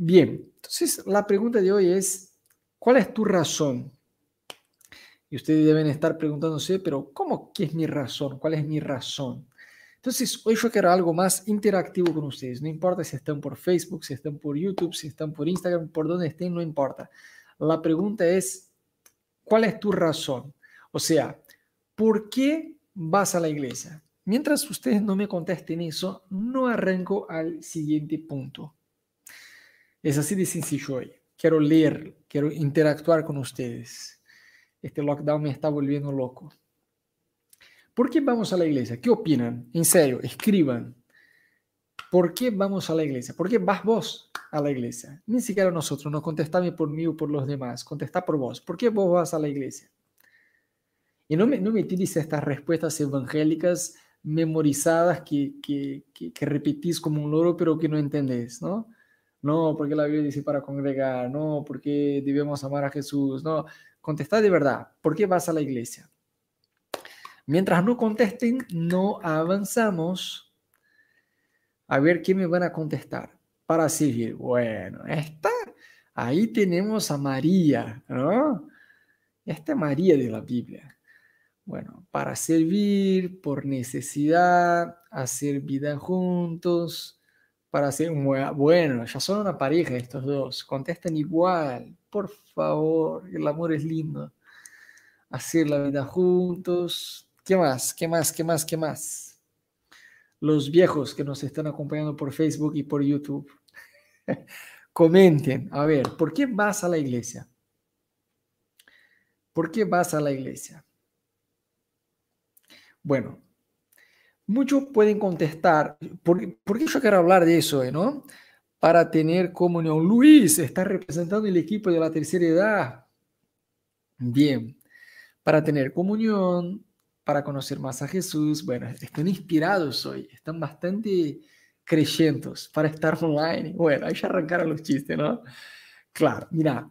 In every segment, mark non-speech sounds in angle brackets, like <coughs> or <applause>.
Bien, entonces la pregunta de hoy es, ¿cuál es tu razón? Y ustedes deben estar preguntándose, pero ¿cómo que es mi razón? ¿Cuál es mi razón? Entonces, hoy yo quiero algo más interactivo con ustedes. No importa si están por Facebook, si están por YouTube, si están por Instagram, por donde estén, no importa. La pregunta es, ¿cuál es tu razón? O sea, ¿por qué vas a la iglesia? Mientras ustedes no me contesten eso, no arranco al siguiente punto. Es así de sencillo hoy. Quiero leer, quiero interactuar con ustedes. Este lockdown me está volviendo loco. ¿Por qué vamos a la iglesia? ¿Qué opinan? En serio, escriban. ¿Por qué vamos a la iglesia? ¿Por qué vas vos a la iglesia? Ni siquiera nosotros, no contestame por mí o por los demás, contesta por vos. ¿Por qué vos vas a la iglesia? Y no me, no tires estas respuestas evangélicas memorizadas que, que, que, repetís como un loro, pero que no entendés, ¿no? No, porque la Biblia dice para congregar, no, porque debemos amar a Jesús, no. Contesta de verdad, ¿por qué vas a la iglesia? Mientras no contesten, no avanzamos. A ver qué me van a contestar para seguir. Bueno, esta, ahí tenemos a María, ¿no? Esta es María de la Biblia. Bueno, para servir, por necesidad, hacer vida juntos, para hacer, bueno, ya son una pareja estos dos, contestan igual, por favor, el amor es lindo. Hacer la vida juntos, ¿Qué más? ¿Qué más? ¿Qué más? ¿Qué más? Los viejos que nos están acompañando por Facebook y por YouTube. <laughs> Comenten, a ver, ¿por qué vas a la iglesia? ¿Por qué vas a la iglesia? Bueno, muchos pueden contestar, ¿por, qué yo quiero hablar de eso, eh, no? Para tener comunión. Luis está representando el equipo de la tercera edad. Bien, para tener comunión, para conocer más a Jesús. Bueno, están inspirados hoy, están bastante creyentes para estar online. Bueno, ahí ya arrancaron los chistes, ¿no? Claro, mira,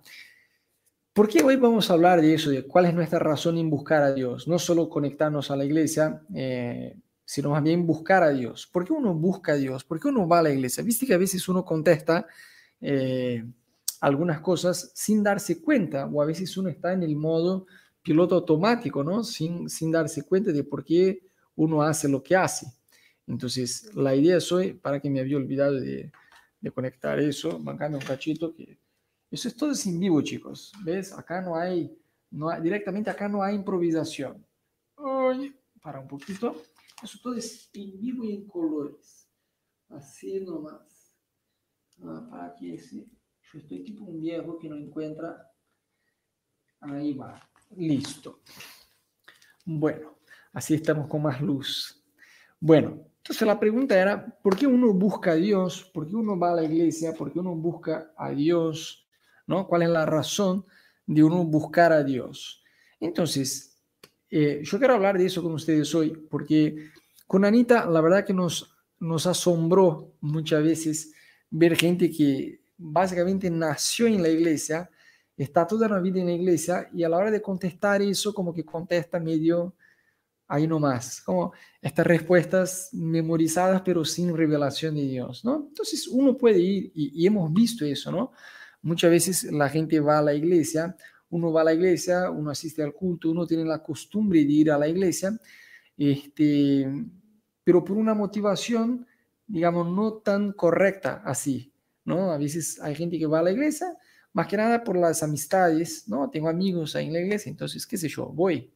¿por qué hoy vamos a hablar de eso, de cuál es nuestra razón en buscar a Dios? No solo conectarnos a la iglesia, eh, sino más bien buscar a Dios. ¿Por qué uno busca a Dios? ¿Por qué uno va a la iglesia? Viste que a veces uno contesta eh, algunas cosas sin darse cuenta, o a veces uno está en el modo piloto automático, ¿no? Sin, sin darse cuenta de por qué uno hace lo que hace. Entonces, la idea es hoy, para que me había olvidado de, de conectar eso, bancame un cachito, que eso es todo sin vivo, chicos. ¿Ves? Acá no hay, no directamente acá no hay improvisación. Oye, para un poquito. Eso todo es en vivo y en colores. Así nomás. Ah, para que ese, yo estoy tipo un viejo que no encuentra. Ahí va. Listo. Bueno, así estamos con más luz. Bueno, entonces la pregunta era, ¿por qué uno busca a Dios? ¿Por qué uno va a la iglesia? ¿Por qué uno busca a Dios? ¿No? ¿Cuál es la razón de uno buscar a Dios? Entonces, eh, yo quiero hablar de eso con ustedes hoy, porque con Anita, la verdad que nos, nos asombró muchas veces ver gente que básicamente nació en la iglesia, está toda la vida en la iglesia y a la hora de contestar eso como que contesta medio ahí nomás, como estas respuestas memorizadas pero sin revelación de Dios, ¿no? Entonces uno puede ir y, y, hemos visto eso, ¿no? Muchas veces la gente va a la iglesia, uno va a la iglesia, uno asiste al culto, uno tiene la costumbre de ir a la iglesia, este, pero por una motivación, digamos, no tan correcta así, ¿no? A veces hay gente que va a la iglesia, más que nada por las amistades, ¿no? Tengo amigos ahí en la iglesia, entonces, qué sé yo, voy.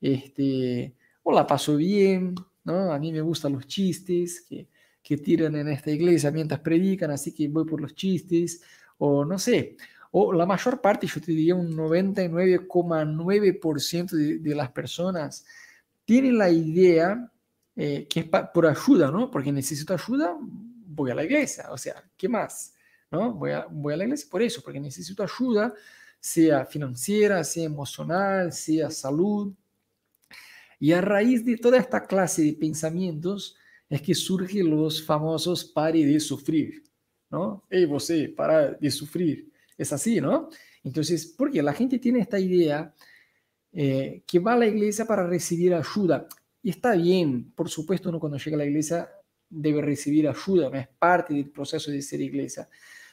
Este, o la paso bien, ¿no? A mí me gustan los chistes que, que tiran en esta iglesia mientras predican, así que voy por los chistes, o no sé, o la mayor parte, yo te diría un 99,9% de, las personas tienen la idea eh, que es por ayuda, ¿no? Porque necesito ayuda, voy a la iglesia, o sea, ¿qué más? ¿no? Voy a, voy a la iglesia por eso, porque necesito ayuda, sea financiera, sea emocional, sea salud. Y a raíz de toda esta clase de pensamientos es que surgen los famosos pare de sufrir, ¿no? Hey, vos, para de sufrir. Es así, ¿no? Entonces, porque la gente tiene esta idea eh, que va a la iglesia para recibir ayuda. Y está bien, por supuesto, uno cuando llega a la iglesia debe recibir ayuda, no es parte del proceso de ser iglesia.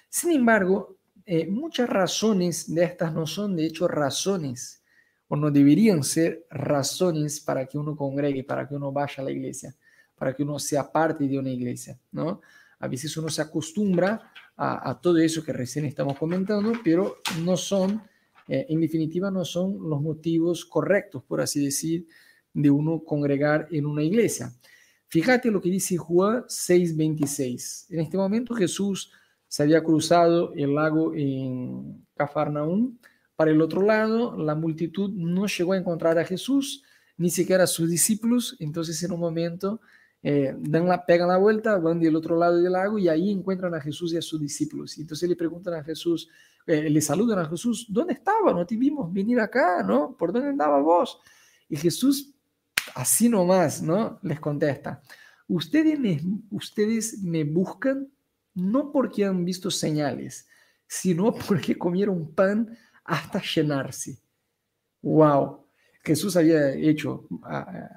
Sin embargo, eh, muchas razones de estas no son de hecho razones, o no deberían ser razones para que uno congregue, para que uno vaya a la iglesia, para que uno sea parte de una iglesia, ¿no? A veces uno se acostumbra a, todo eso que recién estamos comentando, pero no son, eh, en definitiva, no son los motivos correctos, por así decir, de uno congregar en una iglesia. Fíjate lo que dice Juan 6:26. En este momento Jesús se había cruzado el lago en Cafarnaúm. Para el otro lado, la multitud no llegó a encontrar a Jesús, ni siquiera a sus discípulos. Entonces, en un momento, eh, dan la, pegan la vuelta, van del otro lado del lago y ahí encuentran a Jesús y a sus discípulos. Y entonces le preguntan a Jesús, eh, le saludan a Jesús, ¿dónde estaba? No te vimos venir acá, ¿no? ¿Por dónde andaba vos? Y Jesús así nomás, ¿no? Les contesta, ustedes me, ustedes me buscan no porque han visto señales, sino porque comieron pan hasta llenarse. ¡Wow! Jesús había hecho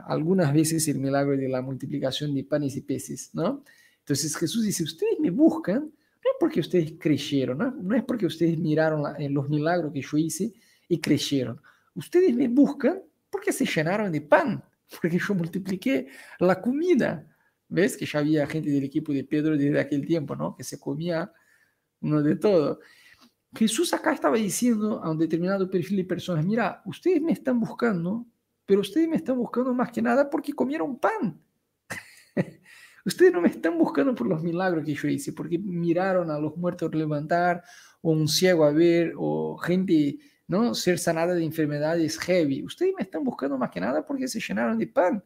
algunas veces el milagro de la multiplicación de panes y peces, ¿no? Entonces Jesús dice, ustedes me buscan, no es porque ustedes creyeron, no, no es porque ustedes miraron en los milagros que yo hice y creyeron. Ustedes me buscan porque se llenaron de pan porque yo multipliqué la comida. ¿Ves? Que ya había gente del equipo de Pedro desde aquel tiempo, ¿no? Que se comía uno de todo. Jesús acá estaba diciendo a un determinado perfil de personas, mira, ustedes me están buscando, pero ustedes me están buscando más que nada porque comieron pan. <laughs> ustedes no me están buscando por los milagros que yo hice, porque miraron a los muertos levantar, o un ciego a ver, o gente ¿no? Ser sanada de enfermedades heavy. Ustedes me están buscando más que nada porque se llenaron de pan.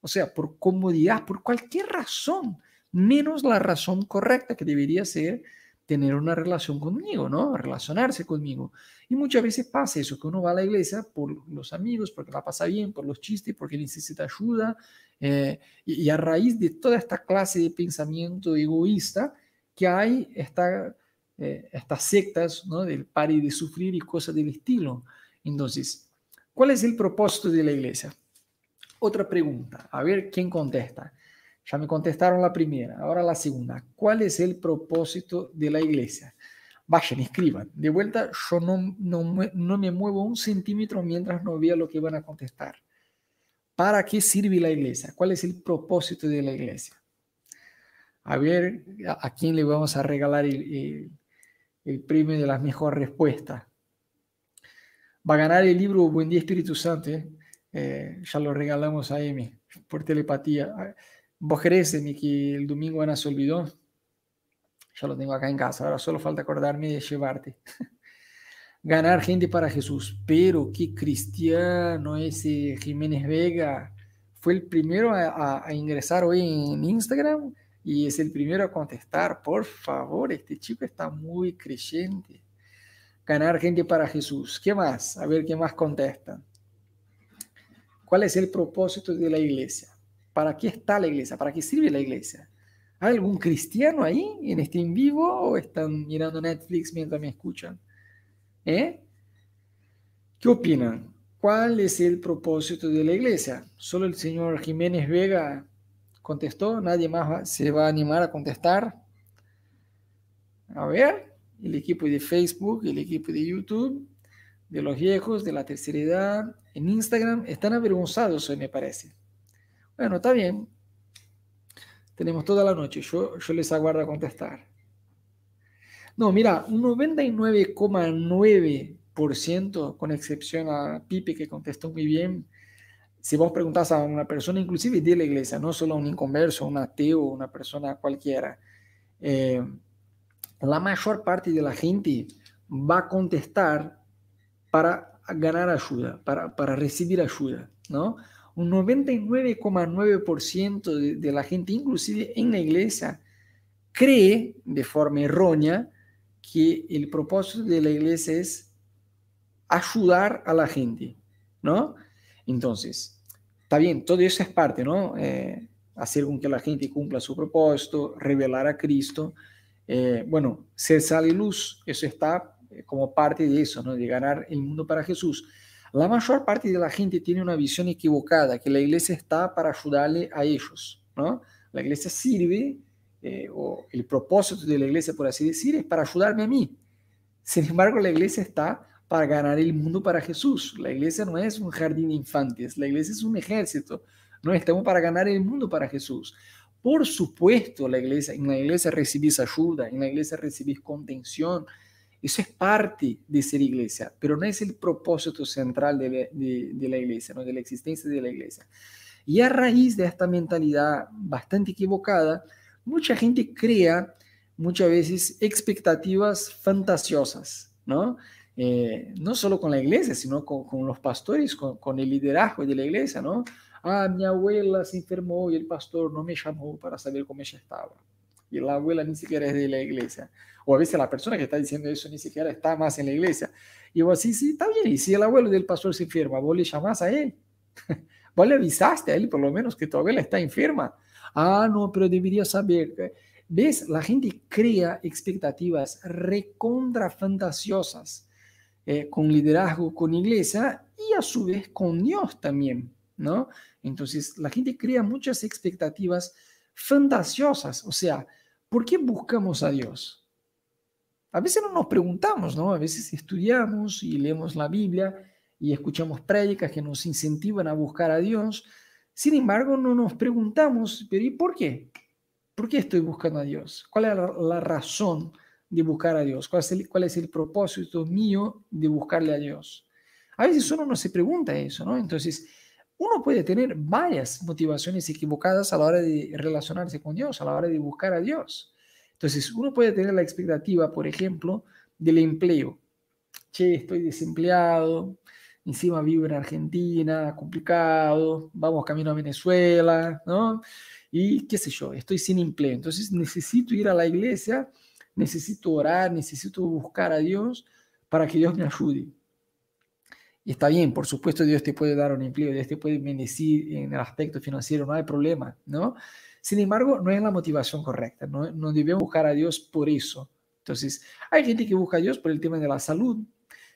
O sea, por comodidad, por cualquier razón, menos la razón correcta que debería ser tener una relación conmigo, ¿no? Relacionarse conmigo. Y muchas veces pasa eso, que uno va a la iglesia por los amigos, porque la pasa bien, por los chistes, porque necesita ayuda. Eh, y, a raíz de toda esta clase de pensamiento egoísta que hay, eh, estas sectas ¿no? del pari de sufrir y cosas del estilo. Entonces, ¿cuál es el propósito de la iglesia? Otra pregunta, a ver quién contesta. Ya me contestaron la primera, ahora la segunda. ¿Cuál es el propósito de la iglesia? Vayan, escriban. De vuelta, yo no, no, no me muevo un centímetro mientras no vea lo que van a contestar. ¿Para qué sirve la iglesia? ¿Cuál es el propósito de la iglesia? A ver a quién le vamos a regalar el, el premio de las mejores respuestas. Va a ganar el libro Buen Día Espíritu Santo, ¿eh? Eh, ya lo regalamos a Amy por telepatía. ¿Vos crees, que el domingo Ana se olvidó? Ya lo tengo acá en casa, ahora solo falta acordarme de llevarte. <laughs> Ganar gente para Jesús, pero qué cristiano ese Jiménez Vega. Fue el primero a, a ingresar hoy en Instagram y es el primero a contestar, por favor, este chico está muy creyente. Ganar gente para Jesús. ¿Qué más? A ver qué más contestan. ¿Cuál es el propósito de la iglesia? ¿Para qué está la iglesia? ¿Para qué sirve la iglesia? ¿Hay algún cristiano ahí en este en vivo o están mirando Netflix mientras me escuchan? ¿Eh? ¿Qué opinan? ¿Cuál es el propósito de la iglesia? Solo el señor Jiménez Vega contestó, nadie más se va a animar a contestar. A ver, el equipo de Facebook, el equipo de YouTube, de los viejos, de la tercera edad, en Instagram, están avergonzados hoy, me parece. Bueno, está bien. Tenemos toda la noche, yo, yo les aguardo a contestar. No, mira, un 99,9%, con excepción a Pipe que contestó muy bien, si vos preguntas a una persona, inclusive de la iglesia, no solo a un inconverso, un ateo, una persona cualquiera, eh, la mayor parte de la gente va a contestar para ganar ayuda, para, para recibir ayuda, ¿no? Un 99,9% de, de la gente, inclusive en la iglesia, cree de forma errónea que el propósito de la iglesia es ayudar a la gente, ¿no? Entonces, está bien, todo eso es parte, ¿no? Eh, hacer con que la gente cumpla su propósito, revelar a Cristo. Eh, bueno, ser sal y luz, eso está eh, como parte de eso, ¿no? De ganar el mundo para Jesús. La mayor parte de la gente tiene una visión equivocada, que la iglesia está para ayudarle a ellos, ¿no? La iglesia sirve eh, o el propósito de la iglesia, por así decir, es para ayudarme a mí. Sin embargo, la iglesia está para ganar el mundo para Jesús. La iglesia no es un jardín de infantes, la iglesia es un ejército. No estamos para ganar el mundo para Jesús. Por supuesto, la iglesia, en la iglesia recibís ayuda, en la iglesia recibís contención. Eso es parte de ser iglesia, pero no es el propósito central de la, iglesia, ¿no? de la existencia de la iglesia. Y a raíz de esta mentalidad bastante equivocada, mucha gente crea muchas veces expectativas fantasiosas, ¿no? Eh, no solo con la iglesia, sino con, los pastores, con, con, el liderazgo de la iglesia, ¿no? Ah, mi abuela se enfermó y el pastor no me llamó para saber cómo ella estaba. Y la abuela ni siquiera es de la iglesia. O a veces la persona que está diciendo eso ni siquiera está más en la iglesia. Y vos sí, sí, está bien. Y si el abuelo del pastor se enferma, vos le llamás a él. <laughs> vos le avisaste a él por lo menos que tu abuela está enferma. Ah, no, pero debería saber. ¿Ves? La gente crea expectativas recontra fantasiosas eh, con liderazgo, con iglesia y a su vez con Dios también, ¿no? Entonces, la gente crea muchas expectativas fantasiosas. O sea, ¿por qué buscamos a Dios? A veces no nos preguntamos, ¿no? A veces estudiamos y leemos la Biblia y escuchamos prédicas que nos incentivan a buscar a Dios. Sin embargo, no nos preguntamos, pero ¿y por qué? ¿Por qué estoy buscando a Dios? ¿Cuál es la, razón de buscar a Dios? ¿Cuál es, el, ¿Cuál es el propósito mío de buscarle a Dios? A veces uno no se pregunta eso, ¿no? Entonces, uno puede tener varias motivaciones equivocadas a la hora de relacionarse con Dios, a la hora de buscar a Dios. Entonces, uno puede tener la expectativa, por ejemplo, del empleo. Che, estoy desempleado, encima vivo en Argentina, complicado, vamos camino a Venezuela, ¿no? Y qué sé yo, estoy sin empleo. Entonces, necesito ir a la iglesia, necesito orar, necesito buscar a Dios para que Dios me ayude. Está bien, por supuesto Dios te puede dar un empleo, Dios te puede bendecir en el aspecto financiero, no hay problema, ¿no? Sin embargo, no es la motivación correcta, no, no debemos buscar a Dios por eso. Entonces, hay gente que busca a Dios por el tema de la salud.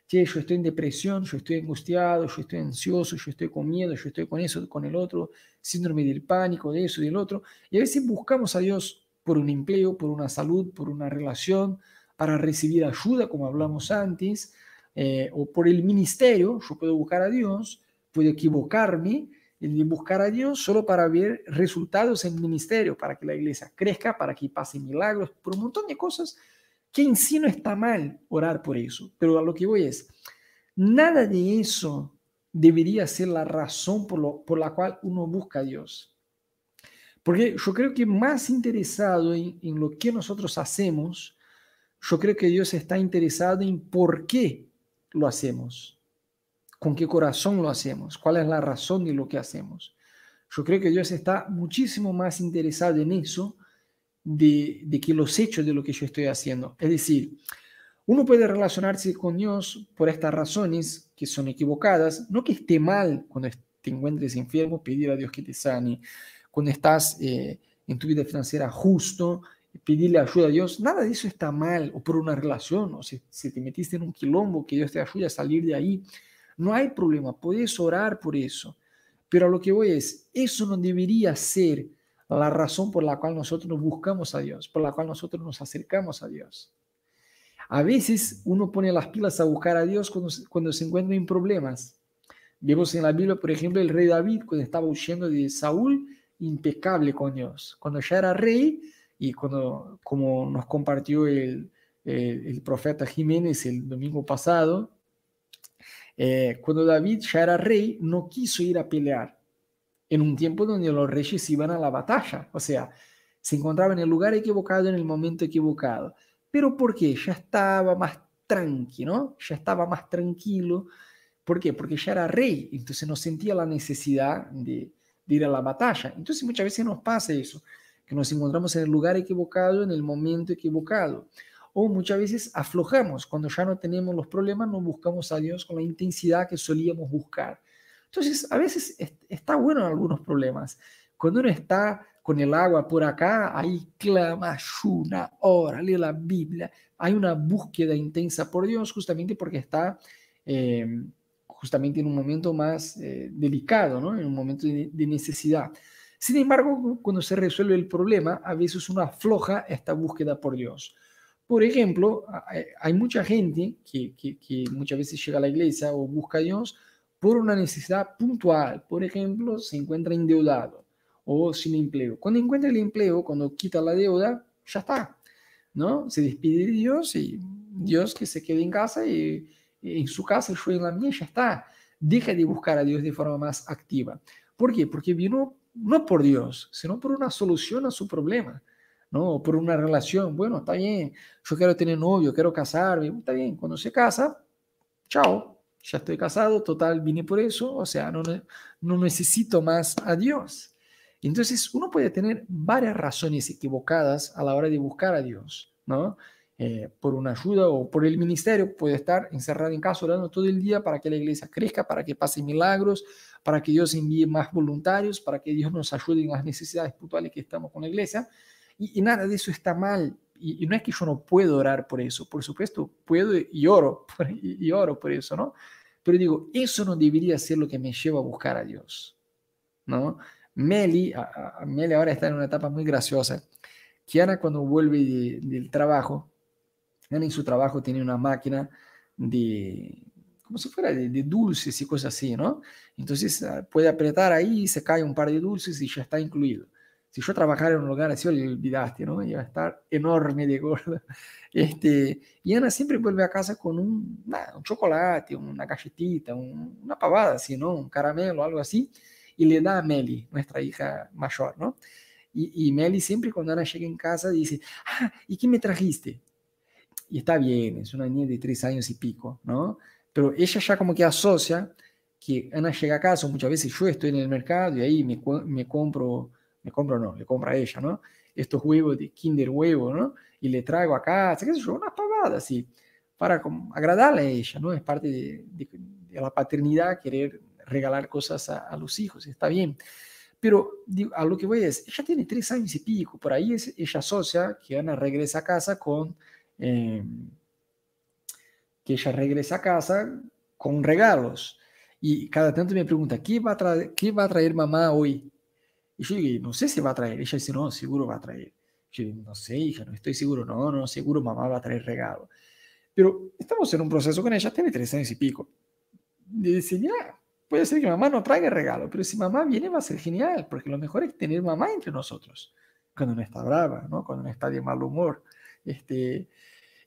Yo estoy en depresión, yo estoy angustiado, yo estoy ansioso, yo estoy con miedo, yo estoy con eso, con el otro, síndrome del pánico, de eso y del otro. Y a veces buscamos a Dios por un empleo, por una salud, por una relación, para recibir ayuda, como hablamos antes, eh, o por el ministerio, yo puedo buscar a Dios, puedo equivocarme y buscar a Dios solo para ver resultados en ministerio, para que la iglesia crezca, para que pase milagros, por un montón de cosas que en sí no está mal orar por eso. Pero a lo que voy es, nada de eso debería ser la razón por, lo, por la cual uno busca a Dios. Porque yo creo que más interesado en lo que nosotros hacemos, yo creo que Dios está interesado en por qué lo hacemos? ¿Con qué corazón lo hacemos? ¿Cuál es la razón de lo que hacemos? Yo creo que Dios está muchísimo más interesado en eso de, que los hechos de lo que yo estoy haciendo. Es decir, uno puede relacionarse con Dios por estas razones que son equivocadas, no que esté mal cuando te encuentres enfermo, pedir a Dios que te sane, cuando estás eh, en tu vida financiera justo, pedirle ayuda a Dios, nada de eso está mal, o por una relación, o si, te metiste en un quilombo, que Dios te ayude a salir de ahí, no hay problema, puedes orar por eso. Pero a lo que voy es, eso no debería ser la razón por la cual nosotros nos buscamos a Dios, por la cual nosotros nos acercamos a Dios. A veces uno pone las pilas a buscar a Dios cuando, cuando se encuentra en problemas. Vemos en la Biblia, por ejemplo, el rey David, cuando estaba huyendo de Saúl, impecable con Dios. Cuando ya era rey, y cuando, como nos compartió el, profeta Jiménez el domingo pasado, eh, cuando David ya era rey, no quiso ir a pelear en un tiempo donde los reyes iban a la batalla, o sea, se encontraba en el lugar equivocado en el momento equivocado. Pero ¿por qué? Ya estaba más tranquilo, Ya estaba más tranquilo. ¿Por qué? Porque ya era rey, entonces no sentía la necesidad de, de ir a la batalla. Entonces muchas veces nos pasa eso que nos encontramos en el lugar equivocado, en el momento equivocado. O muchas veces aflojamos, cuando ya no tenemos los problemas, no buscamos a Dios con la intensidad que solíamos buscar. Entonces, a veces está bueno en algunos problemas. Cuando uno está con el agua por acá, ahí clama, ayuna, ora, lee la Biblia. Hay una búsqueda intensa por Dios justamente porque está eh, justamente en un momento más eh, delicado, ¿no? en un momento de, de necesidad. Sin embargo, cuando se resuelve el problema, a veces uno afloja esta búsqueda por Dios. Por ejemplo, hay mucha gente que, muchas veces llega a la iglesia o busca a Dios por una necesidad puntual. Por ejemplo, se encuentra endeudado o sin empleo. Cuando encuentra el empleo, cuando quita la deuda, ya está. ¿no? Se despide de Dios y Dios que se quede en casa y, en su casa, yo en la mía, ya está. Deja de buscar a Dios de forma más activa. ¿Por qué? Porque vino no por Dios, sino por una solución a su problema. ¿no? Por una relación, bueno, está bien, yo quiero tener novio, quiero casarme, está bien, cuando se casa, chao, ya estoy casado, total, vine por eso, o sea, no, no necesito más a Dios. Entonces, uno puede tener varias razones equivocadas a la hora de buscar a Dios, ¿no? Eh, por una ayuda o por el ministerio, puede estar encerrado en casa orando todo el día para que la iglesia crezca, para que pase milagros, para que Dios envíe más voluntarios, para que Dios nos ayude en las necesidades puntuales que estamos con la iglesia. Y, nada de eso está mal. Y, no es que yo no puedo orar por eso, por supuesto, puedo y oro, <laughs> y, y oro por eso, ¿no? Pero digo, eso no debería ser lo que me lleva a buscar a Dios, ¿no? Meli, Meli ahora está en una etapa muy graciosa. Kiana cuando vuelve del trabajo, en su trabajo tiene una máquina de, como si fuera de, dulces y cosas así, ¿no? Entonces ah, puede apretar ahí, se cae un par de dulces y ya está incluido. Si yo trabajara en un lugar así, olvidaste, ¿no? Iba a estar enorme de gorda. <laughs> Este, y Ana siempre vuelve a casa con un, un chocolate, una galletita, una pavada así, ¿no? Un caramelo, algo así y le da a Meli, nuestra hija mayor, ¿no? Y, y Meli siempre cuando Ana llega en casa dice, ah, ¿y qué me trajiste? Y está bien, es una niña de tres años y pico, ¿no? Pero ella ya como que asocia que Ana llega a casa, muchas veces yo estoy en el mercado y ahí me, me compro, me compro no, le compro a ella, ¿no? Estos huevos de Kinder Huevo, ¿no? Y le traigo a casa, qué sé yo, unas pavadas así, para agradarle a ella, ¿no? Es parte de, de, de la paternidad querer regalar cosas a, los hijos, está bien. Pero a lo que voy es, ella tiene tres años y pico, por ahí es, ella asocia que Ana regresa a casa con, em, que ella regresa a casa con regalos. Y cada tanto me pregunta, ¿qué va a traer, qué va a traer mamá hoy? Y yo digo, no sé si va a traer. Ella dice, no, seguro va a traer. Yo digo, no sé, hija, no estoy seguro. No, no, seguro mamá va a traer regalo. Pero estamos en un proceso con ella, tiene tres años y pico. De decir, ya, Puede ser que mamá no traiga regalo, pero si mamá viene va a ser genial, porque lo mejor es tener mamá entre nosotros, cuando no está brava, ¿no? cuando no está de mal humor. Este,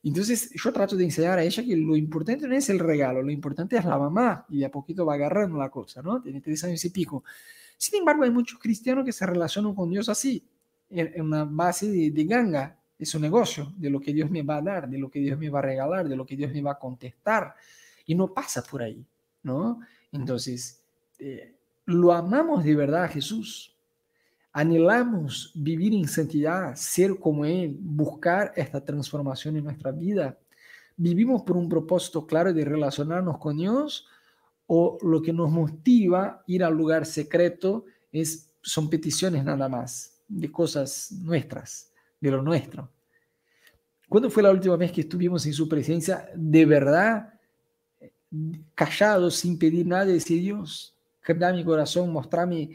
entonces yo trato de enseñar a ella que lo importante no es el regalo, lo importante es la mamá, y de a poquito va agarrando la cosa, ¿no? Tiene tres años y pico. Sin embargo, hay muchos cristianos que se relacionan con Dios así, en una base de, de ganga, es un negocio, de lo que Dios me va a dar, de lo que Dios me va a regalar, de lo que Dios me va a contestar, y no pasa por ahí, ¿no? Entonces, eh, lo amamos de verdad a Jesús. Anhelamos vivir en santidad, ser como Él, buscar esta transformación en nuestra vida. ¿Vivimos por un propósito claro de relacionarnos con Dios? ¿O lo que nos motiva ir al lugar secreto es, son peticiones nada más, de cosas nuestras, de lo nuestro? ¿Cuándo fue la última vez que estuvimos en su presencia de verdad callado, sin pedir nada, decir Dios, cambia mi corazón, mostrarme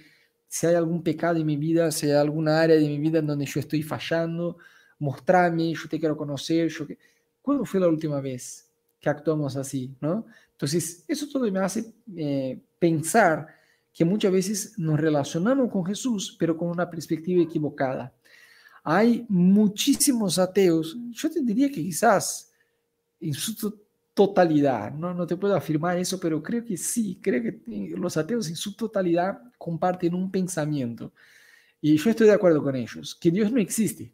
si hay algún pecado en mi vida, si hay alguna área de mi vida en donde yo estoy fallando, mostrarme, yo te quiero conocer. Yo ¿Cuándo fue la última vez que actuamos así? ¿no? Entonces, eso todo me hace eh, pensar que muchas veces nos relacionamos con Jesús, pero con una perspectiva equivocada. Hay muchísimos ateos, yo te diría que quizás en su totalidad. No, no te puedo afirmar eso, pero creo que sí, creo que los ateos en su totalidad comparten un pensamiento. Y yo estoy de acuerdo con ellos, que Dios no existe,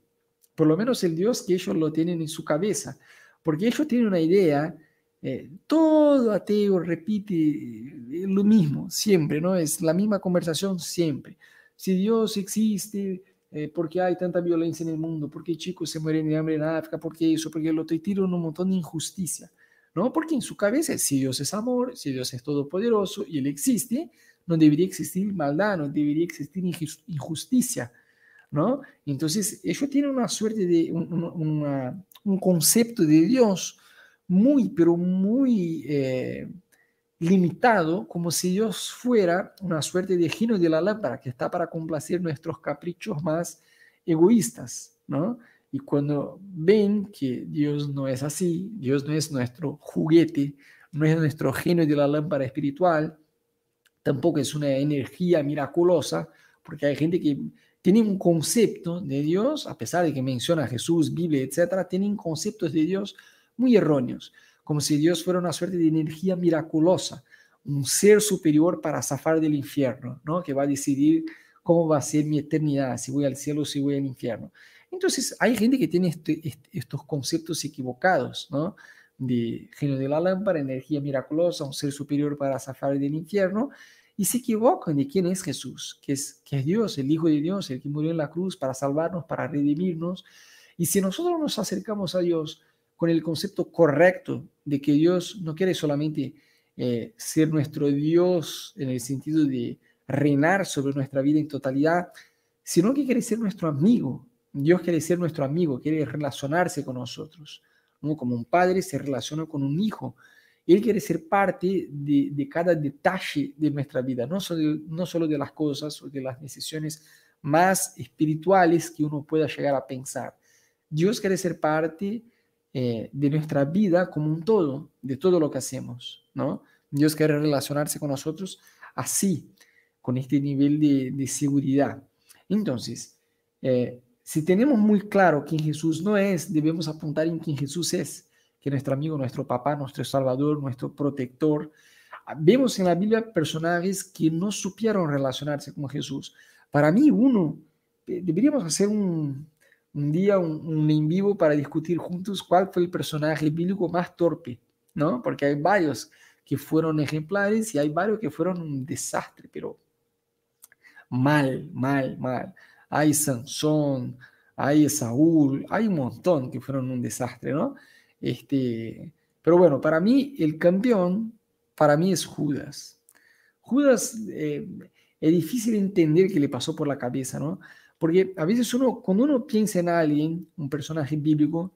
por lo menos el Dios que ellos lo tienen en su cabeza, porque ellos tienen una idea, eh, todo ateo repite eh, lo mismo siempre, ¿no? Es la misma conversación siempre. Si Dios existe, eh, porque hay tanta violencia en el mundo, porque chicos se mueren de hambre en África, porque eso, porque lo estoy tirando un montón de injusticia. ¿No? Porque en su cabeza, si Dios es amor, si Dios es todopoderoso y Él existe, no debería existir maldad, no debería existir injusticia, ¿no? Entonces, ellos tienen una suerte de, un, concepto de Dios muy, pero muy, eh, limitado como si Dios fuera una suerte de genio de la lámpara que está para complacer nuestros caprichos más egoístas, ¿no? Y cuando ven que Dios no es así, Dios no es nuestro juguete, no es nuestro genio de la lámpara espiritual, tampoco es una energía miraculosa, porque hay gente que tiene un concepto de Dios, a pesar de que menciona Jesús, Biblia, etcétera, tienen conceptos de Dios muy erróneos como si Dios fuera una suerte de energía miraculosa, un ser superior para zafar del infierno, ¿no? que va a decidir cómo va a ser mi eternidad, si voy al cielo o si voy al infierno. Entonces, hay gente que tiene este, este, estos conceptos equivocados, ¿no? De genio de la lámpara, energía miraculosa, un ser superior para zafar del infierno, y se equivocan de quién es Jesús, que es, Dios, el Hijo de Dios, el que murió en la cruz para salvarnos, para redimirnos. Y si nosotros nos acercamos a Dios con el concepto correcto de que Dios no quiere solamente eh, ser nuestro Dios en el sentido de reinar sobre nuestra vida en totalidad, sino que quiere ser nuestro amigo. Dios quiere ser nuestro amigo, quiere relacionarse con nosotros. Como un padre se relaciona con un hijo. Él quiere ser parte de, cada detalle de nuestra vida, no solo, de las cosas o de las decisiones más espirituales que uno pueda llegar a pensar. Dios quiere ser parte eh, de nuestra vida como un todo, de todo lo que hacemos, ¿no? Dios quiere relacionarse con nosotros así, con este nivel de, seguridad. Entonces, eh, si tenemos muy claro quién Jesús no es, debemos apuntar en quién Jesús es, que nuestro amigo, nuestro papá, nuestro salvador, nuestro protector. Vemos en la Biblia personajes que no supieron relacionarse con Jesús. Para mí, uno, eh, deberíamos hacer un, un día un, en vivo para discutir juntos cuál fue el personaje bíblico más torpe, ¿no? Porque hay varios que fueron ejemplares y hay varios que fueron un desastre, pero mal, mal, mal. Hay Sansón, hay Saúl, hay un montón que fueron un desastre, ¿no? Este, pero bueno, para mí el campeón, para mí es Judas. Judas eh, es difícil entender qué le pasó por la cabeza, ¿no? Porque a veces uno, cuando uno piensa en alguien, un personaje bíblico,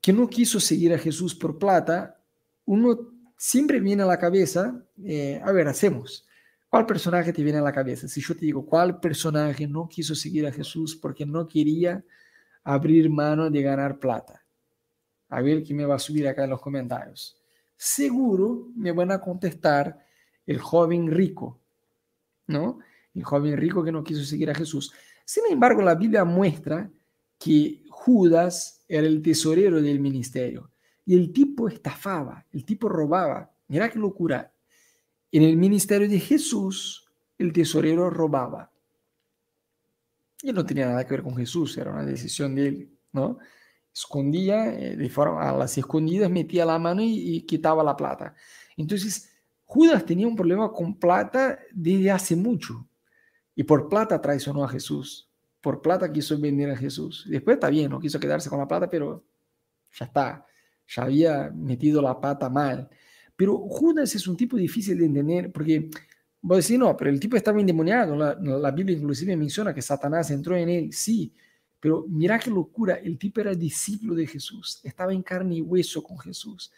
que no quiso seguir a Jesús por plata, uno siempre viene a la cabeza, eh, a ver, hacemos. ¿Cuál personaje te viene a la cabeza? Si yo te digo, ¿cuál personaje no quiso seguir a Jesús porque no quería abrir mano de ganar plata? A ver quién me va a subir acá en los comentarios. Seguro me van a contestar el joven rico, ¿no? el joven rico que no quiso seguir a Jesús. Sin embargo, la Biblia muestra que Judas era el tesorero del ministerio y el tipo estafaba, el tipo robaba. Mira qué locura. En el ministerio de Jesús, el tesorero robaba. Y no tenía nada que ver con Jesús, era una decisión de él, ¿no? Escondía, eh, de forma, a las escondidas metía la mano y, y quitaba la plata. Entonces, Judas tenía un problema con plata desde hace mucho. Y por plata traicionó a Jesús. Por plata quiso vender a Jesús. Después está bien, no quiso quedarse con la plata, pero ya está. Ya había metido la pata mal. Pero Judas es un tipo difícil de entender porque voy a decir, no, pero el tipo estaba endemoniado. La, la Biblia inclusive menciona que Satanás entró en él. Sí, pero mira qué locura. El tipo era discípulo de Jesús. Estaba en carne y hueso con Jesús.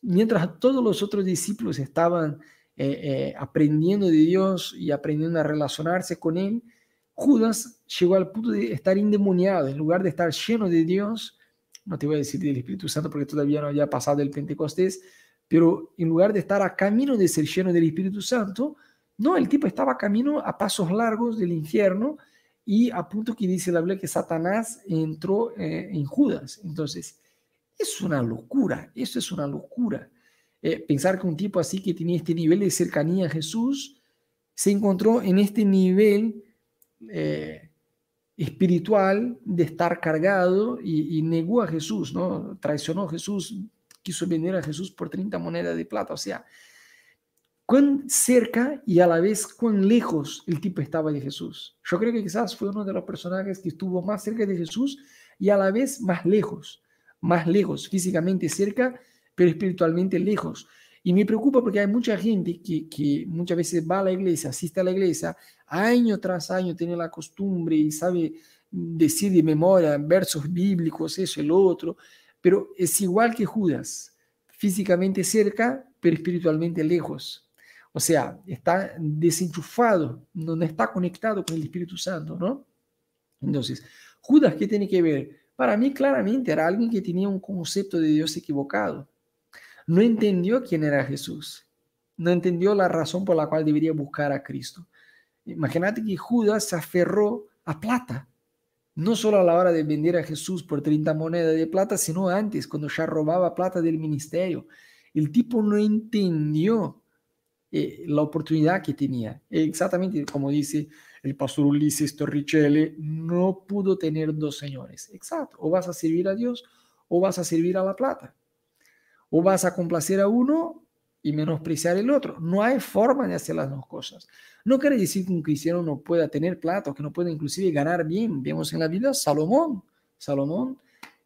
Mientras todos los otros discípulos estaban eh, eh, aprendiendo de Dios y aprendiendo a relacionarse con Él, Judas llegó al punto de estar endemoniado, en lugar de estar lleno de Dios, no te voy a decir del Espíritu Santo porque todavía no había pasado el Pentecostés, pero en lugar de estar a camino de ser lleno del Espíritu Santo, no, el tipo estaba a camino a pasos largos del infierno y a punto que dice la Biblia que Satanás entró eh, en Judas. Entonces, es una locura, eso es una locura. Eh, pensar que un tipo así que tenía este nivel de cercanía a Jesús se encontró en este nivel eh, espiritual de estar cargado y, negó a Jesús, ¿no? Traicionó a Jesús, quiso vender a Jesús por 30 monedas de plata. O sea, cuán cerca y a la vez cuán lejos el tipo estaba de Jesús. Yo creo que quizás fue uno de los personajes que estuvo más cerca de Jesús y a la vez más lejos, más lejos, físicamente cerca, pero espiritualmente lejos. Y me preocupa porque hay mucha gente que, que, muchas veces va a la iglesia, asiste a la iglesia, año tras año tiene la costumbre y sabe decir de memoria versos bíblicos, eso, el otro, pero es igual que Judas, físicamente cerca, pero espiritualmente lejos. O sea, está desenchufado, no está conectado con el Espíritu Santo, ¿no? Entonces, Judas, ¿qué tiene que ver? Para mí claramente era alguien que tenía un concepto de Dios equivocado. No entendió quién era Jesús. No entendió la razón por la cual debería buscar a Cristo. Imagínate que Judas se aferró a plata. No solo a la hora de vender a Jesús por 30 monedas de plata, sino antes, cuando ya robaba plata del ministerio. El tipo no entendió eh, la oportunidad que tenía. Exactamente como dice el pastor Ulises Torricelli, no pudo tener dos señores. Exacto, o vas a servir a Dios o vas a servir a la plata. O vas a complacer a uno y menospreciar el otro. No hay forma de hacer las dos cosas. No quiere decir que un cristiano no pueda tener plata, que no pueda inclusive ganar bien. Vemos en la vida Salomón. Salomón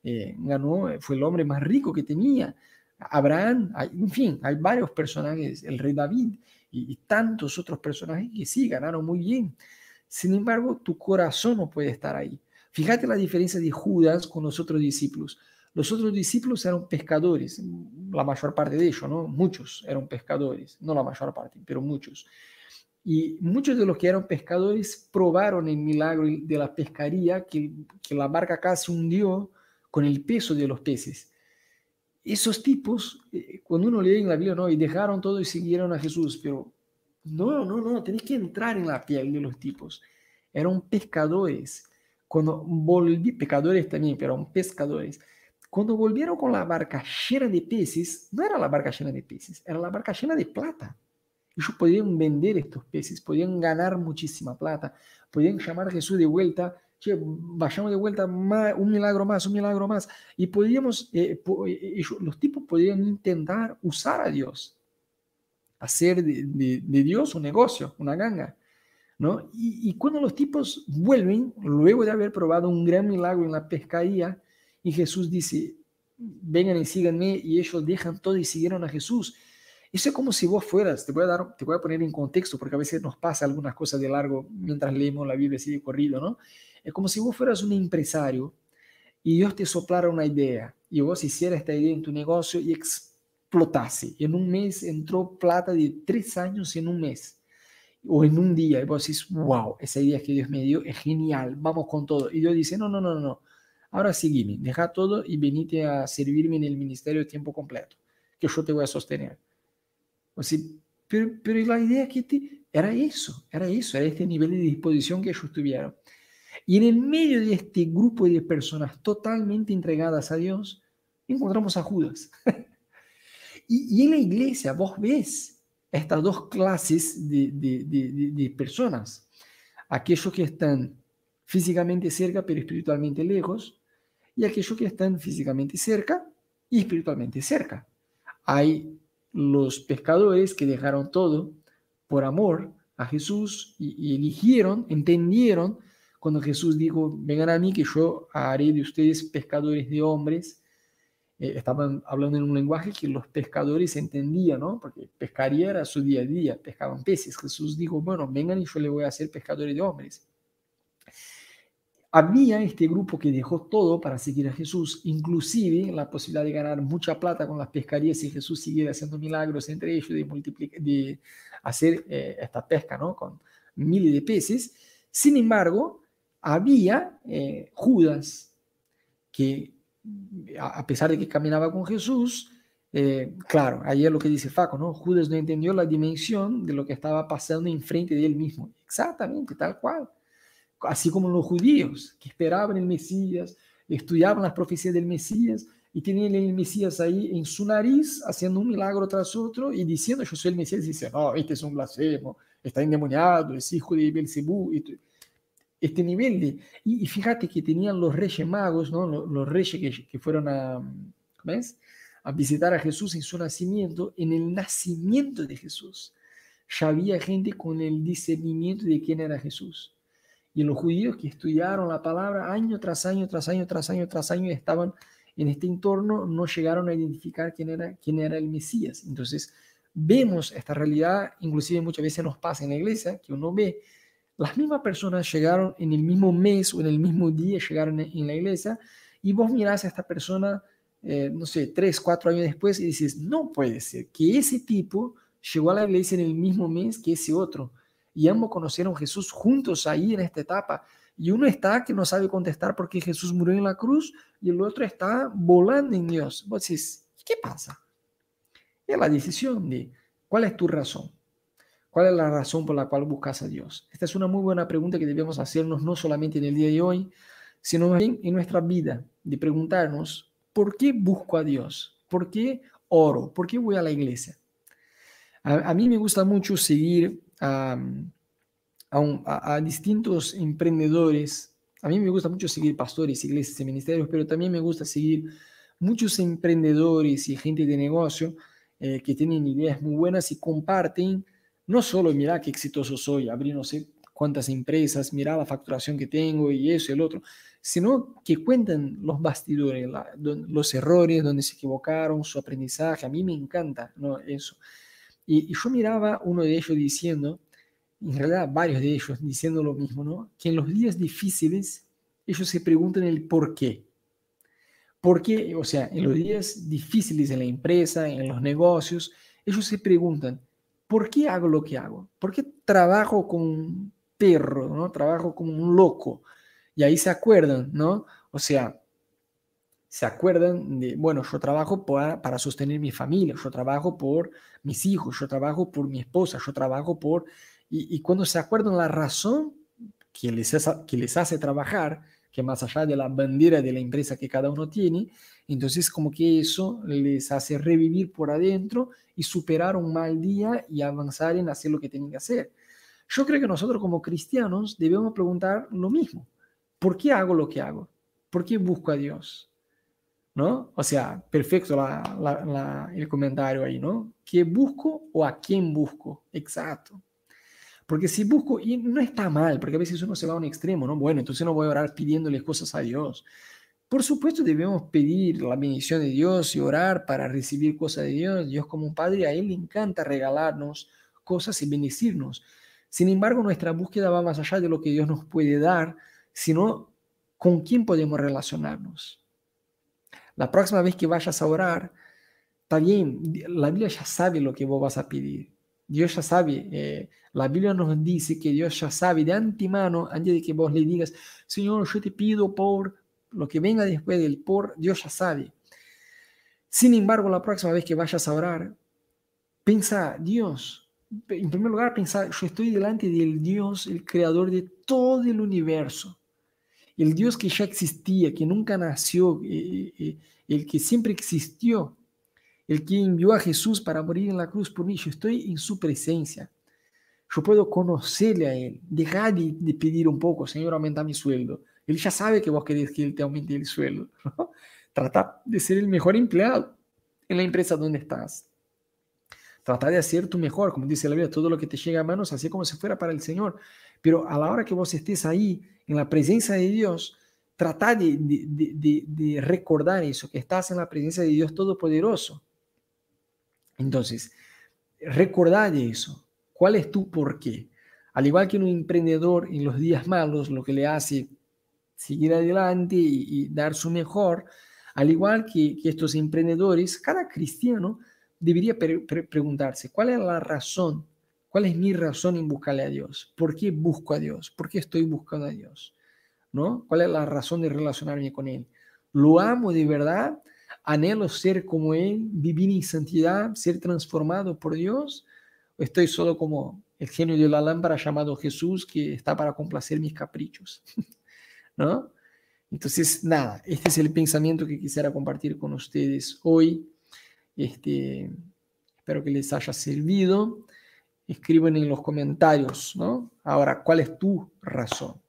eh, ganó, fue el hombre más rico que tenía. Abraham, en fin, hay varios personajes, el rey David y, y tantos otros personajes que sí ganaron muy bien. Sin embargo, tu corazón no puede estar ahí. Fíjate la diferencia de Judas con los otros discípulos. Los otros discípulos eran pescadores, la mayor parte de ellos, ¿no? Muchos eran pescadores, no la mayor parte, pero muchos. Y muchos de los que eran pescadores probaron el milagro de la pescaría, que, la barca casi hundió con el peso de los peces. Esos tipos, eh, cuando uno lee en la Biblia, ¿no? Y dejaron todo y siguieron a Jesús, pero no, no, no, tenés que entrar en la piel de los tipos. Eran pescadores. Cuando volví, pecadores también, pero eran pescadores. Cuando volvieron con la barca llena de peces, no era la barca llena de peces, era la barca llena de plata. Ellos podían vender estos peces, podían ganar muchísima plata, podían llamar a Jesús de vuelta, che, vayamos de vuelta, un milagro más, un milagro más. Y podíamos, eh, eh, los tipos podían intentar usar a Dios hacer de, Dios un negocio, una ganga. ¿no? Y, cuando los tipos vuelven, luego de haber probado un gran milagro en la pescaría, y Jesús dice, vengan y síganme, y ellos dejan todo y siguieron a Jesús. Eso es como si vos fueras, te voy a, dar, te voy a poner en contexto, porque a veces nos pasa algunas cosas de largo mientras leemos la Biblia así de corrido, ¿no? Es como si vos fueras un empresario y Dios te soplara una idea, y vos hicieras esta idea en tu negocio y explotase. En un mes entró plata de tres años en un mes o en un día. Y vos decís, wow, esa idea que Dios me dio es genial, vamos con todo. Y Dios dice, no, no, no, no, ahora sígueme, deja todo y venite a servirme en el ministerio de tiempo completo, que yo te voy a sostener. O sea, pero, pero la idea que te, era eso, era eso, era este nivel de disposición que ellos tuvieron. Y en el medio de este grupo de personas totalmente entregadas a Dios, encontramos a Judas. <laughs> Y, en la iglesia vos ves estas dos clases de, de, personas. Aquellos que están físicamente cerca pero espiritualmente lejos y aquellos que están físicamente cerca y espiritualmente cerca. Hay los pescadores que dejaron todo por amor a Jesús y, y, eligieron, entendieron cuando Jesús dijo, vengan a mí que yo haré de ustedes pescadores de hombres eh, estaban hablando en un lenguaje que los pescadores entendían, ¿no? Porque pescaría era su día a día, pescaban peces. Jesús dijo, bueno, vengan y yo le voy a hacer pescadores de hombres. Había este grupo que dejó todo para seguir a Jesús, inclusive la posibilidad de ganar mucha plata con las pescarías si Jesús siguiera haciendo milagros entre ellos, de, de hacer eh, esta pesca, ¿no? Con miles de peces. Sin embargo, había eh, Judas que a pesar de que caminaba con Jesús, eh, claro, es lo que dice Faco, ¿no? Judas no entendió la dimensión de lo que estaba pasando enfrente de él mismo. Exactamente, tal cual. Así como los judíos que esperaban el Mesías, estudiaban las profecías del Mesías y tenían el Mesías ahí en su nariz haciendo un milagro tras otro y diciendo yo soy el Mesías y no, este es un blasfemo, está endemoniado, es hijo de Belcebú. Y este nivel de... Y, fíjate que tenían los reyes magos, ¿no? los, reyes que, que, fueron a, a visitar a Jesús en su nacimiento, en el nacimiento de Jesús. Ya había gente con el discernimiento de quién era Jesús. Y los judíos que estudiaron la palabra año tras año, tras año, tras año, tras año, estaban en este entorno, no llegaron a identificar quién era, quién era el Mesías. Entonces, vemos esta realidad, inclusive muchas veces nos pasa en la iglesia, que uno ve las mismas personas llegaron en el mismo mes o en el mismo día, llegaron en la iglesia, y vos mirás a esta persona eh, no sé, tres, cuatro años después y dices, no puede ser que ese tipo llegó a la iglesia en el mismo mes que ese otro. Y ambos conocieron a Jesús juntos ahí en esta etapa. Y uno está que no sabe contestar porque Jesús murió en la cruz y el otro está volando en Dios. Vos decís, ¿qué pasa? Es la decisión de cuál es tu razón. ¿Cuál es la razón por la cual buscas a Dios? Esta es una muy buena pregunta que debemos hacernos no solamente en el día de hoy, sino también en nuestra vida, de preguntarnos, ¿por qué busco a Dios? ¿Por qué oro? ¿Por qué voy a la iglesia? A, mí me gusta mucho seguir a, a, distintos emprendedores. A mí me gusta mucho seguir pastores, iglesias y ministerios, pero también me gusta seguir muchos emprendedores y gente de negocio eh, que tienen ideas muy buenas y comparten, no solo mira qué exitoso soy, abrí no sé cuántas empresas, mira la facturación que tengo y eso y el otro, sino que cuentan los bastidores, los errores, donde se equivocaron, su aprendizaje. A mí me encanta ¿no? eso. Y, yo miraba uno de ellos diciendo, en realidad varios de ellos diciendo lo mismo, ¿no? Que en los días difíciles ellos se preguntan el por qué. ¿Por qué? O sea, en los días difíciles en la empresa, en los negocios, ellos se preguntan, ¿por qué hago lo que hago? ¿Por qué trabajo como un perro, ¿no? Trabajo como un loco. Y ahí se acuerdan, ¿no? O sea, se acuerdan de, bueno, yo trabajo para, para sostener mi familia, yo trabajo por mis hijos, yo trabajo por mi esposa, yo trabajo por... Y, cuando se acuerdan la razón que les, hace, que les hace trabajar, que más allá de la bandera de la empresa que cada uno tiene, entonces como que eso les hace revivir por adentro y superar un mal día y avanzar en hacer lo que tienen que hacer. Yo creo que nosotros como cristianos debemos preguntar lo mismo. ¿Por qué hago lo que hago? ¿Por qué busco a Dios? ¿No? O sea, perfecto el comentario ahí, ¿no? ¿Qué busco o a quién busco? Exacto. Porque si busco, y no está mal, porque a veces uno se va a un extremo, ¿no? Bueno, entonces no voy a orar pidiéndole cosas a Dios. Por supuesto debemos pedir la bendición de Dios y orar para recibir cosas de Dios. Dios como un padre, a Él le encanta regalarnos cosas y bendecirnos. Sin embargo, nuestra búsqueda va más allá de lo que Dios nos puede dar, sino con quién podemos relacionarnos. La próxima vez que vayas a orar, está bien, la Biblia ya sabe lo que vos vas a pedir. Dios ya sabe, eh, la Biblia nos dice que Dios ya sabe de antemano, antes de que vos le digas, Señor, yo te pido por lo que venga después del por, Dios ya sabe. Sin embargo, la próxima vez que vayas a orar, piensa, Dios, en primer lugar, piensa, yo estoy delante del Dios, el creador de todo el universo el Dios que ya existía, que nunca nació, eh, eh, el que siempre existió, el que envió a Jesús para morir en la cruz por mí, yo estoy en su presencia. Yo puedo conocerle a Él. Deja de, pedir un poco, Señor, aumenta mi sueldo. Él ya sabe que vos querés que Él te aumente el sueldo. <laughs> Trata de ser el mejor empleado en la empresa donde estás. Trata de hacer tu mejor, como dice la Biblia, todo lo que te llega a manos, así como si fuera para el Señor. Pero a la hora que vos estés ahí, en la presencia de Dios, trata de, recordar eso, que estás en la presencia de Dios Todopoderoso. Entonces, recordad eso. ¿Cuál es tu por qué? Al igual que un emprendedor en los días malos, lo que le hace seguir adelante y, dar su mejor, al igual que, estos emprendedores, cada cristiano debería preguntarse, ¿cuál es la razón ¿Cuál es mi razón en buscarle a Dios? ¿Por qué busco a Dios? ¿Por qué estoy buscando a Dios? ¿No? ¿Cuál es la razón de relacionarme con Él? ¿Lo amo de verdad? ¿Anhelo ser como Él, vivir en santidad, ser transformado por Dios? ¿O estoy solo como el genio de la lámpara llamado Jesús que está para complacer mis caprichos? <laughs> ¿No? Entonces, nada, este es el pensamiento que quisiera compartir con ustedes hoy. Este, espero que les haya servido escriben en los comentarios, ¿no? Ahora, ¿cuál es tu razón?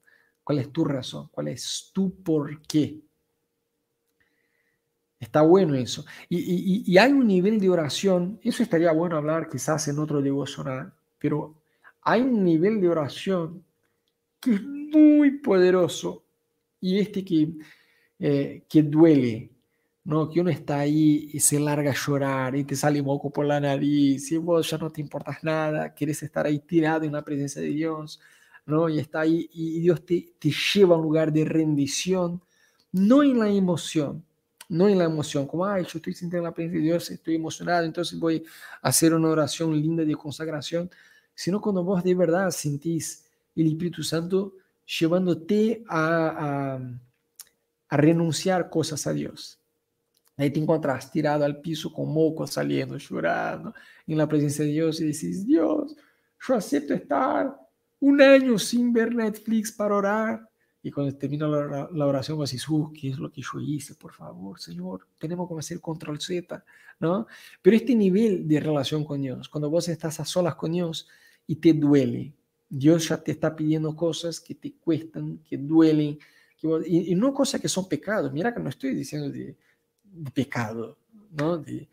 ¿Cuál es tu razón? ¿Cuál es tu por qué? Está bueno eso. Y, hay un nivel de oración, eso estaría bueno hablar quizás en otro devocional, pero hay un nivel de oración que es muy poderoso y este que, eh, que duele, ¿no? Que uno está ahí y se larga a llorar y te sale moco por la nariz y vos ya no te importas nada, quieres estar ahí tirado en la presencia de Dios, ¿no? Y está ahí y Dios te, te lleva a un lugar de rendición, no en la emoción, no en la emoción, como, ay, yo estoy sintiendo la presencia de Dios, estoy emocionado, entonces voy a hacer una oración linda de consagración, sino cuando vos de verdad sentís el Espíritu Santo llevándote a, a, a renunciar cosas a Dios. Ahí te encuentras tirado al piso con moco saliendo, llorando en la presencia de Dios y decís, Dios, yo acepto estar un año sin ver Netflix para orar. Y cuando termina la, oración, vos decís, uh, ¿qué es lo que yo hice? Por favor, Señor, tenemos que hacer control Z, ¿no? Pero este nivel de relación con Dios, cuando vos estás a solas con Dios y te duele, Dios ya te está pidiendo cosas que te cuestan, que duelen, y, no cosas que son pecados. Mira que no estoy diciendo de, pecado, ¿no? Eh,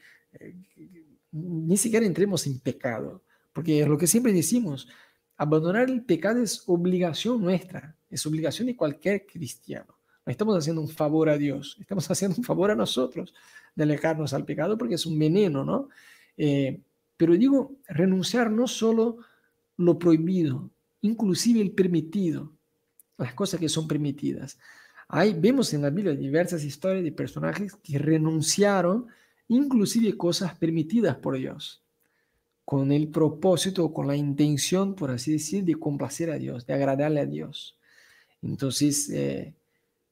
ni siquiera entremos en pecado, porque es lo que siempre decimos, abandonar el pecado es obligación nuestra, es obligación de cualquier cristiano. No estamos haciendo un favor a Dios, estamos <laughs> haciendo un favor a nosotros de alejarnos al pecado porque es un veneno, ¿no? Eh, pero digo, renunciar no solo lo prohibido, inclusive el permitido, las cosas que son permitidas. Ahí vemos en la Biblia diversas historias de personajes que renunciaron inclusive cosas permitidas por Dios, con el propósito, con la intención, por así decir, de complacer a Dios, de agradarle a Dios. Entonces, eh,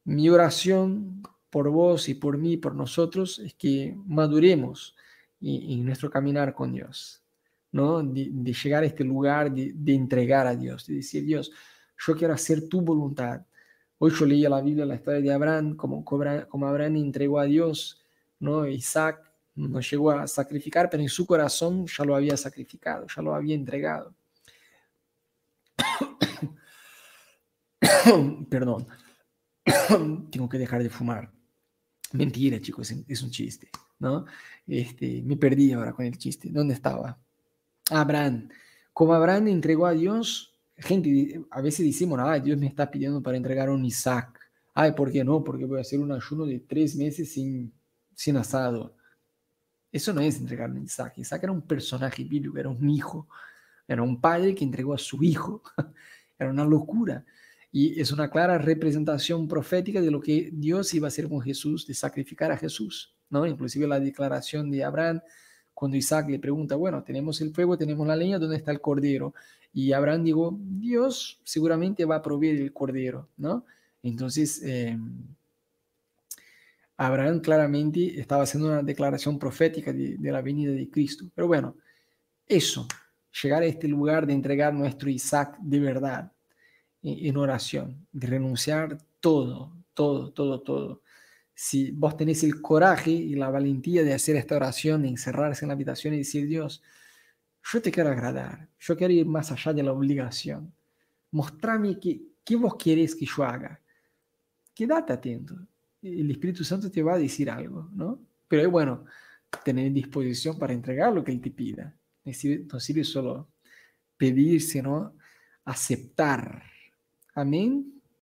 mi oración por vos y por mí, por nosotros, es que maduremos en, nuestro caminar con Dios, ¿no? De, llegar a este lugar de, de entregar a Dios, de decir, Dios, yo quiero hacer tu voluntad. Hoy yo leía la Biblia, la historia de Abraham, como, Abraham entregó a Dios, ¿no? Isaac no llegó a sacrificar, pero en su corazón ya lo había sacrificado, ya lo había entregado. <coughs> Perdón, <coughs> tengo que dejar de fumar. Mentira, chicos, es un chiste, ¿no? Este, me perdí ahora con el chiste. ¿Dónde estaba? Abraham. Como Abraham entregó a Dios, gente, a veces decimos, ay, Dios me está pidiendo para entregar un Isaac. Ay, ¿por qué no? Porque voy a hacer un ayuno de tres meses sin, sin asado. Eso no es entregar un Isaac. Isaac era un personaje bíblico, era un hijo, era un padre que entregó a su hijo. <laughs> era una locura. Y es una clara representación profética de lo que Dios iba a hacer con Jesús, de sacrificar a Jesús. ¿no? Inclusive la declaración de Abraham, cuando Isaac le pregunta, bueno, tenemos el fuego, tenemos la leña, ¿dónde está el cordero? Y Abraham dijo, Dios seguramente va a proveer el cordero, ¿no? Entonces, eh, Abraham claramente estaba haciendo una declaración profética de, la venida de Cristo. Pero bueno, eso, llegar a este lugar de entregar nuestro Isaac de verdad en, oración, de renunciar todo, todo, todo, todo. Si vos tenés el coraje y la valentía de hacer esta oración, de encerrarse en la habitación y decir, Dios, yo te quiero agradar, yo quiero ir más allá de la obligación. Mostrame qué, qué vos querés que yo haga. Quédate atento. El Espíritu Santo te va a decir algo, ¿no? Pero bueno, tener disposición para entregar lo que Él te pida. No sirve solo pedir, sino aceptar. Amén.